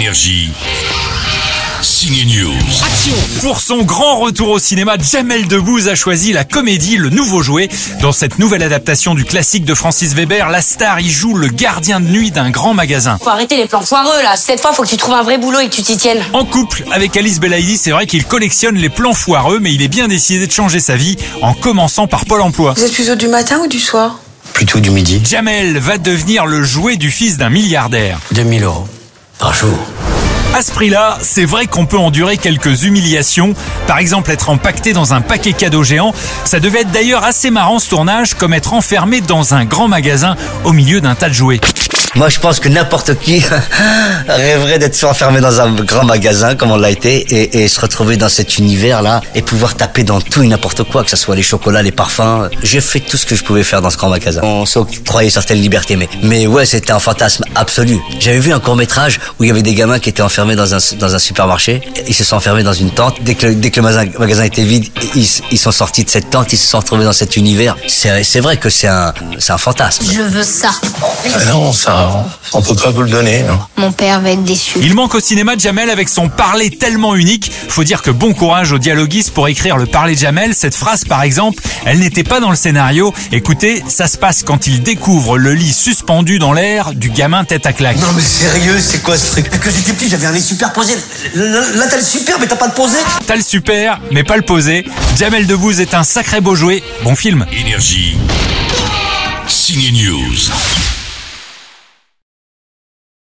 Énergie. News. Pour son grand retour au cinéma, Jamel Debbouze a choisi la comédie Le Nouveau Jouet. Dans cette nouvelle adaptation du classique de Francis Weber, la star y joue le gardien de nuit d'un grand magasin. Faut arrêter les plans foireux là. Cette fois, faut que tu trouves un vrai boulot et que tu t'y tiennes. En couple avec Alice Belaïdi, c'est vrai qu'il collectionne les plans foireux, mais il est bien décidé de changer sa vie en commençant par Pôle emploi. Vous êtes plutôt du matin ou du soir Plutôt du midi. Jamel va devenir le jouet du fils d'un milliardaire. 2000 euros par jour. À ce prix-là, c'est vrai qu'on peut endurer quelques humiliations. Par exemple, être empaqueté dans un paquet cadeau géant. Ça devait être d'ailleurs assez marrant ce tournage, comme être enfermé dans un grand magasin au milieu d'un tas de jouets. Moi, je pense que n'importe qui rêverait d'être enfermé dans un grand magasin, comme on l'a été, et, et se retrouver dans cet univers-là, et pouvoir taper dans tout et n'importe quoi, que ce soit les chocolats, les parfums. J'ai fait tout ce que je pouvais faire dans ce grand magasin. On s'octroyait certaines libertés, mais, mais ouais, c'était un fantasme absolu. J'avais vu un court-métrage où il y avait des gamins qui étaient enfermés dans un, dans un supermarché. Ils se sont enfermés dans une tente. Dès que, le- dès que le magasin, magasin était vide, ils, ils sont sortis de cette tente, ils se sont retrouvés dans cet univers. C'est c'est vrai que c'est un, c'est un fantasme. Je veux ça. Ah non, ça, on peut pas vous le donner, non. Mon père va être déçu. Il manque au cinéma Jamel avec son parler tellement unique. Faut dire que bon courage aux dialoguistes pour écrire le parler de Jamel. Cette phrase, par exemple, elle n'était pas dans le scénario. Écoutez, ça se passe quand il découvre le lit suspendu dans l'air du gamin tête à claque. Non mais sérieux, c'est quoi ce truc Que j'étais petit, j'avais un lit superposé. Là, là, t'as le super, mais t'as pas de posé. T'as le super, mais pas le posé. Jamel Debbouze est un sacré beau jouet. Bon film. Énergie. Signe News.